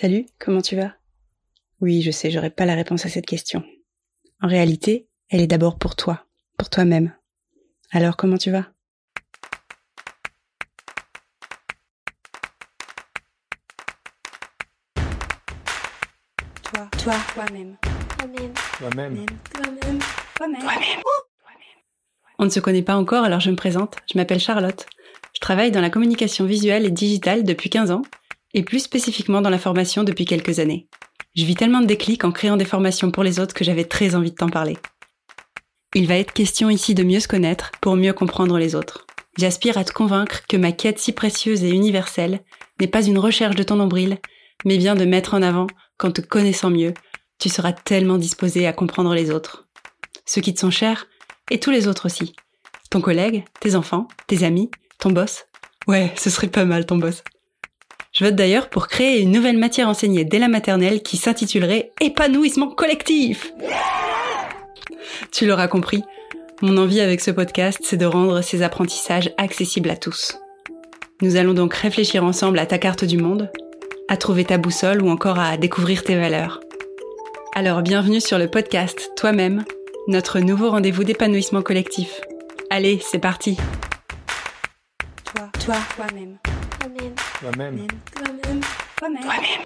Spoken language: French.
Salut, comment tu vas? Oui, je sais, j'aurais pas la réponse à cette question. En réalité, elle est d'abord pour toi, pour toi-même. Alors comment tu vas? Toi, toi, toi-même. Toi-même. Toi-même. Toi-même. Toi-même. On ne se connaît pas encore, alors je me présente. Je m'appelle Charlotte. Je travaille dans la communication visuelle et digitale depuis 15 ans, et plus spécifiquement dans la formation depuis quelques années. Je vis tellement de déclics en créant des formations pour les autres que j'avais très envie de t'en parler. Il va être question ici de mieux se connaître pour mieux comprendre les autres. J'aspire à te convaincre que ma quête si précieuse et universelle n'est pas une recherche de ton nombril, mais bien de mettre en avant qu'en te connaissant mieux, tu seras tellement disposé à comprendre les autres. Ceux qui te sont chers, et tous les autres aussi. Ton collègue, tes enfants, tes amis, ton boss. Ouais, ce serait pas mal ton boss. Je vote d'ailleurs pour créer une nouvelle matière enseignée dès la maternelle qui s'intitulerait Épanouissement collectif. Tu l'auras compris, mon envie avec ce podcast, c'est de rendre ces apprentissages accessibles à tous. Nous allons donc réfléchir ensemble à ta carte du monde, à trouver ta boussole ou encore à découvrir tes valeurs. Alors bienvenue sur le podcast Toi-même, notre nouveau rendez-vous d'épanouissement collectif. Allez, c'est parti. Toi, toi, toi-même. Toi-même. Toi-même. Toi-même. Toi-même. Toi-même.